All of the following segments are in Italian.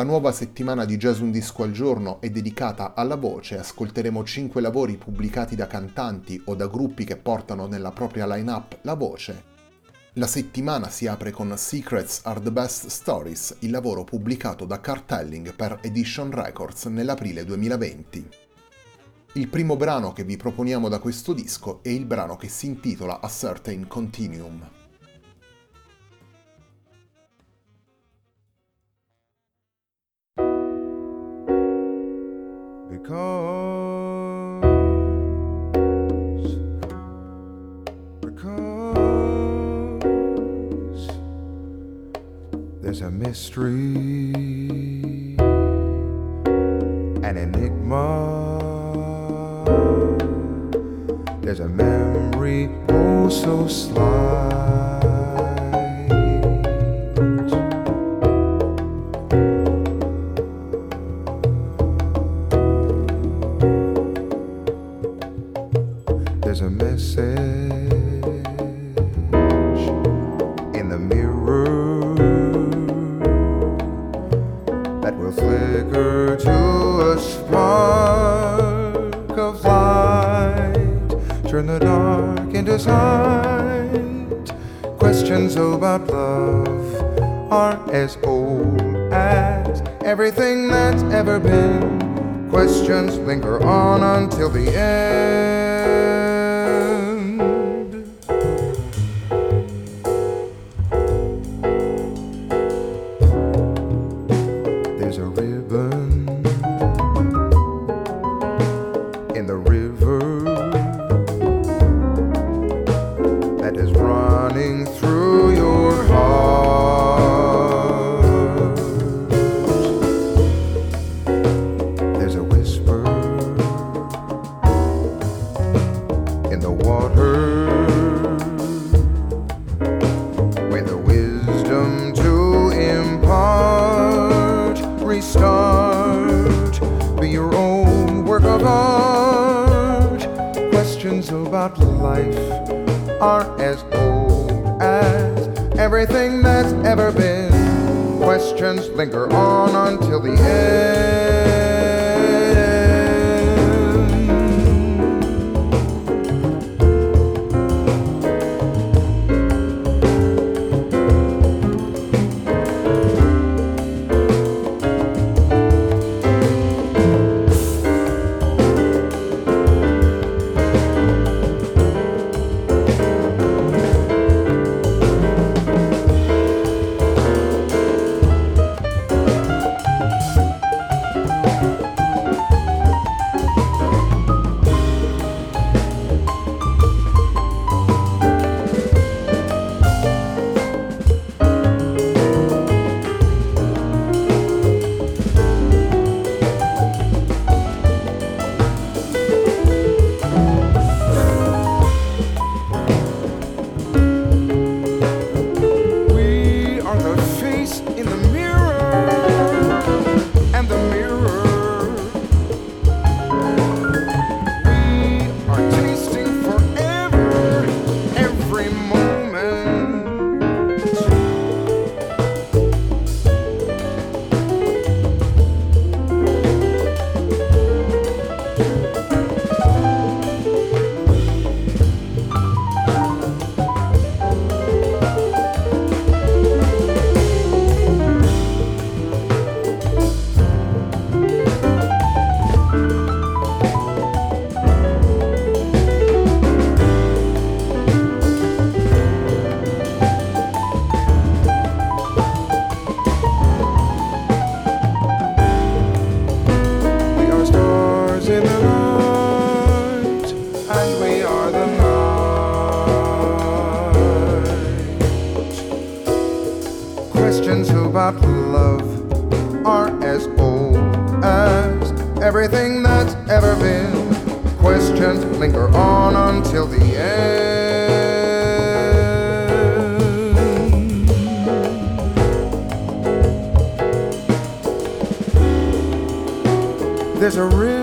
La nuova settimana di Jazz Un Disco al Giorno è dedicata alla voce, ascolteremo 5 lavori pubblicati da cantanti o da gruppi che portano nella propria line-up la voce. La settimana si apre con Secrets Are the Best Stories, il lavoro pubblicato da Cartelling per Edition Records nell'aprile 2020. Il primo brano che vi proponiamo da questo disco è il brano che si intitola A Certain Continuum. Mystery an enigma. There's a memory oh so slight. There's a message Questions about love are as old as everything that's ever been. Questions linger on until the end. There's a ribbon in the river There's a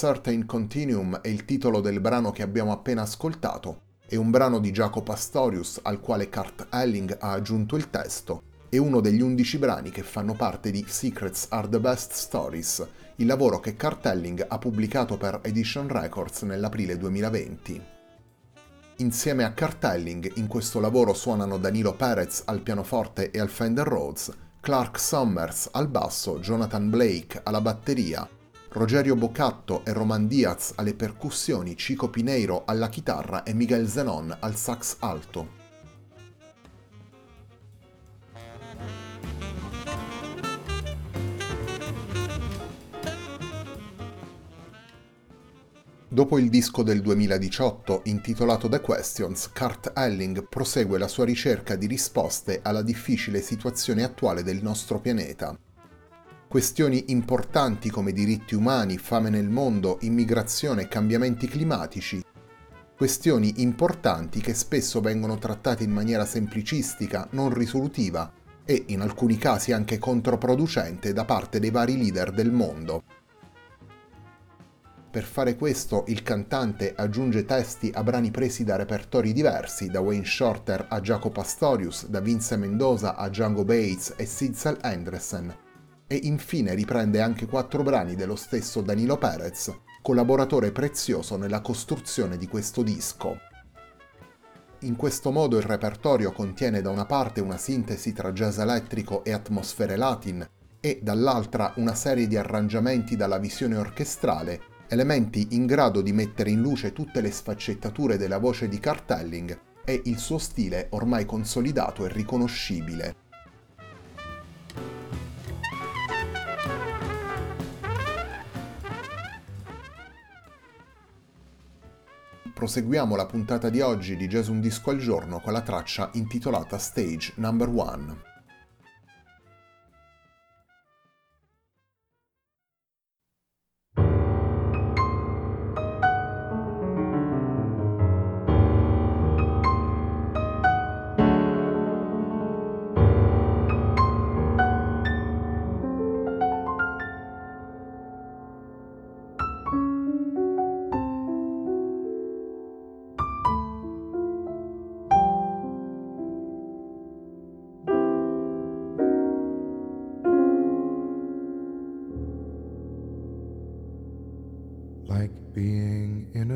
Certain Continuum è il titolo del brano che abbiamo appena ascoltato, è un brano di Jacopo Pastorius al quale Kurt Elling ha aggiunto il testo, è uno degli undici brani che fanno parte di Secrets Are the Best Stories, il lavoro che Kurt Elling ha pubblicato per Edition Records nell'aprile 2020. Insieme a Kurt Elling in questo lavoro suonano Danilo Perez al pianoforte e al Fender Rhodes, Clark Summers al basso, Jonathan Blake alla batteria, Rogerio Bocatto e Roman Diaz alle percussioni, Chico Pineiro alla chitarra e Miguel Zenon al sax alto. Dopo il disco del 2018 intitolato The Questions, Kurt Elling prosegue la sua ricerca di risposte alla difficile situazione attuale del nostro pianeta. Questioni importanti come diritti umani, fame nel mondo, immigrazione e cambiamenti climatici. Questioni importanti che spesso vengono trattate in maniera semplicistica, non risolutiva e in alcuni casi anche controproducente da parte dei vari leader del mondo. Per fare questo il cantante aggiunge testi a brani presi da repertori diversi, da Wayne Shorter a Jacopo Pastorius, da Vince Mendoza a Django Bates e Sidsel Andresen, e infine riprende anche quattro brani dello stesso Danilo Perez, collaboratore prezioso nella costruzione di questo disco. In questo modo il repertorio contiene da una parte una sintesi tra jazz elettrico e atmosfere latin e dall'altra una serie di arrangiamenti dalla visione orchestrale elementi in grado di mettere in luce tutte le sfaccettature della voce di Cartelling e il suo stile ormai consolidato e riconoscibile. proseguiamo la puntata di oggi di Gesù un disco al giorno con la traccia intitolata Stage Number 1.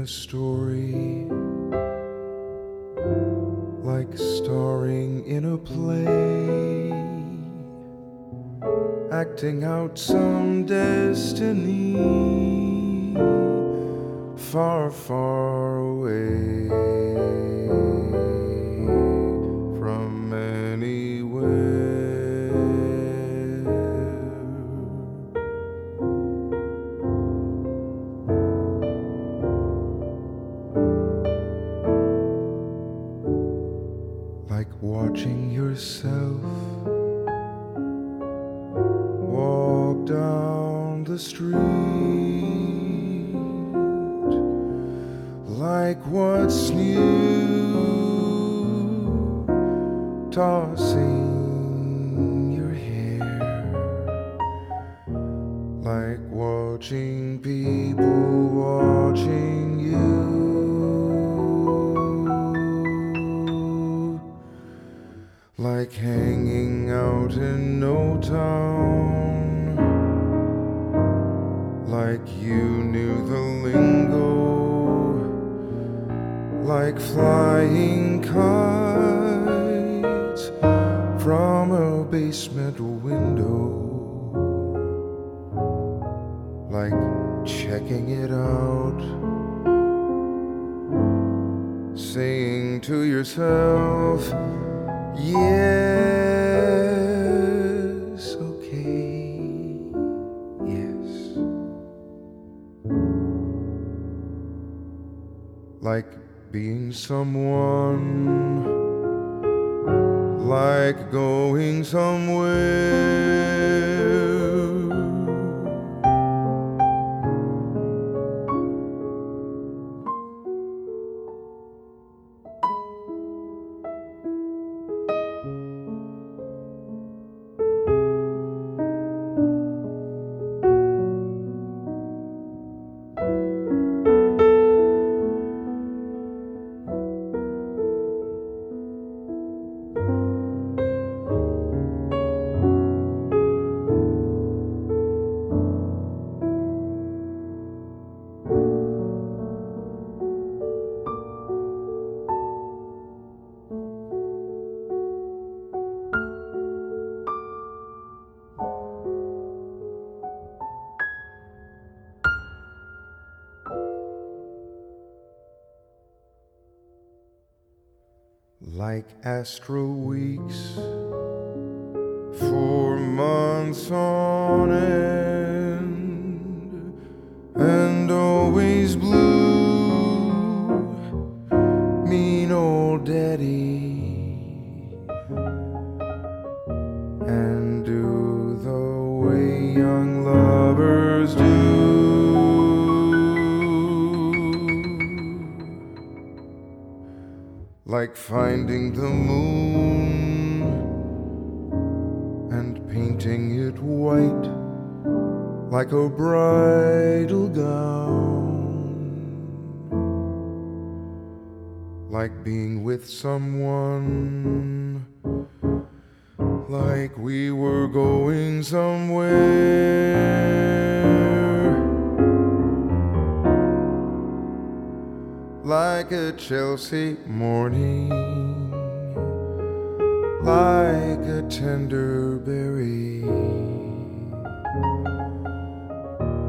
A story, like starring in a play, acting out some destiny far, far away like watching yourself walk down the street, like what's new, tossing like flying kites from a basement window. Like checking it out saying to yourself Yes, someone, like going somewhere. Like astro weeks. For months on end like finding the moon and painting it white like a bridal gown, like being with someone, like we were going somewhere. Like a Chelsea morning, like a tender berry.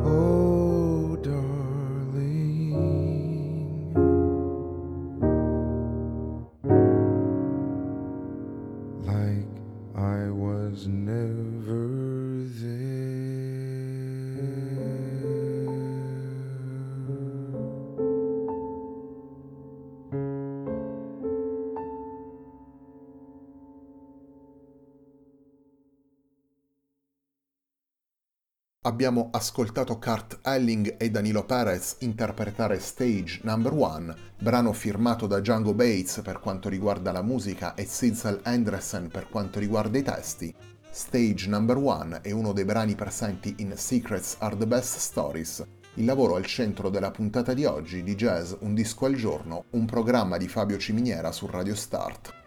Oh, darling, like I was never Abbiamo ascoltato Kurt Elling e Danilo Perez interpretare Stage Number One, brano firmato da Django Bates per quanto riguarda la musica e Sidsel Andresen per quanto riguarda i testi. Stage Number One è uno dei brani presenti in Secrets Are the Best Stories, il lavoro al centro della puntata di oggi di Jazz Un disco al giorno, un programma di Fabio Ciminiera su Radio Start.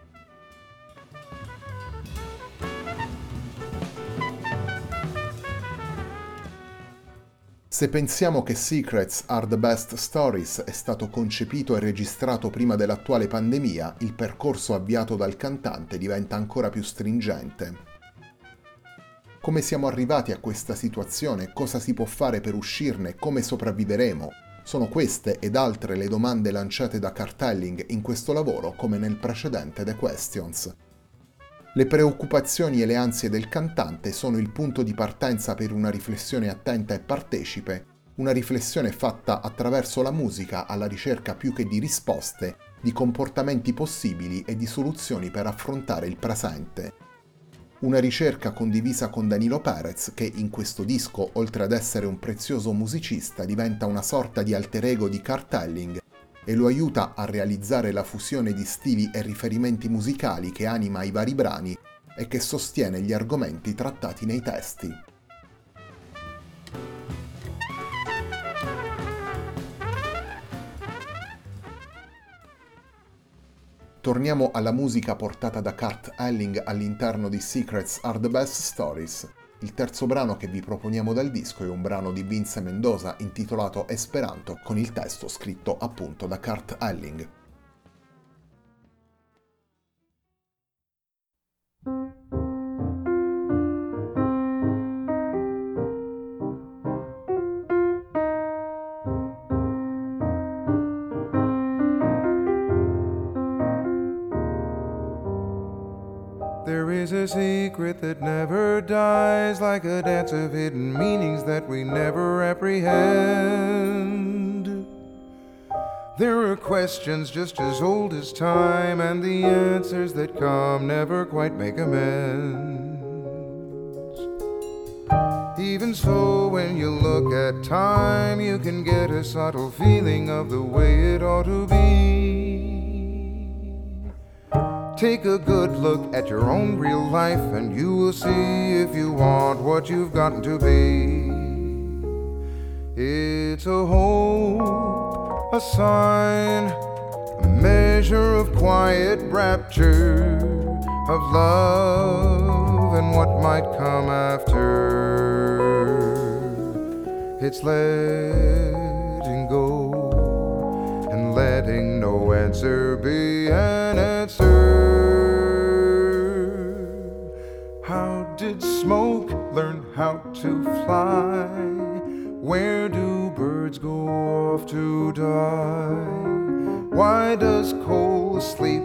Se pensiamo che Secrets Are the Best Stories è stato concepito e registrato prima dell'attuale pandemia, il percorso avviato dal cantante diventa ancora più stringente. Come siamo arrivati a questa situazione? Cosa si può fare per uscirne? Come sopravviveremo? Sono queste ed altre le domande lanciate da Cartelling in questo lavoro come nel precedente The Questions. Le preoccupazioni e le ansie del cantante sono il punto di partenza per una riflessione attenta e partecipe, una riflessione fatta attraverso la musica alla ricerca più che di risposte, di comportamenti possibili e di soluzioni per affrontare il presente. Una ricerca condivisa con Danilo Perez che in questo disco, oltre ad essere un prezioso musicista, diventa una sorta di alter ego di Cartelling e lo aiuta a realizzare la fusione di stili e riferimenti musicali che anima i vari brani e che sostiene gli argomenti trattati nei testi. Torniamo alla musica portata da Kurt Elling all'interno di Secrets Are the Best Stories. Il terzo brano che vi proponiamo dal disco è un brano di Vince Mendoza intitolato Esperanto con il testo scritto appunto da Kurt Elling. Like a dance of hidden meanings that we never apprehend. There are questions just as old as time, and the answers that come never quite make amends. Even so, when you look at time, you can get a subtle feeling of the way it ought to be. Take a good look at your own real life, and you will see if you want what you've gotten to be. It's a hope, a sign, a measure of quiet rapture, of love and what might come after. It's letting go and letting no answer did smoke learn how to fly? Where do birds go off to die? Why does coal sleep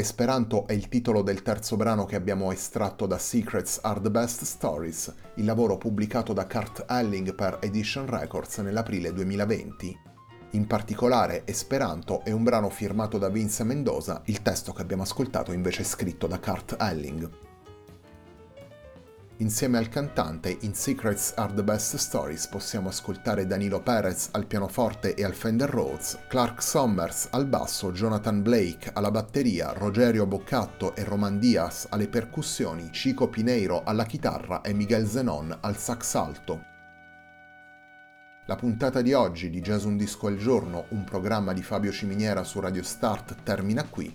Esperanto è il titolo del terzo brano che abbiamo estratto da Secrets Are the Best Stories, il lavoro pubblicato da Kurt Elling per Edition Records nell'aprile 2020. In particolare Esperanto è un brano firmato da Vince Mendoza, il testo che abbiamo ascoltato invece è scritto da Kurt Elling. Insieme al cantante in Secrets Are the Best Stories possiamo ascoltare Danilo Perez al pianoforte e al Fender Rhodes, Clark Sommers al basso, Jonathan Blake alla batteria, Rogerio Boccatto e Roman Diaz alle percussioni, Chico Pineiro alla chitarra e Miguel Zenon al sax alto. La puntata di oggi di Jazz Un Disco al Giorno, un programma di Fabio Ciminiera su Radio Start, termina qui.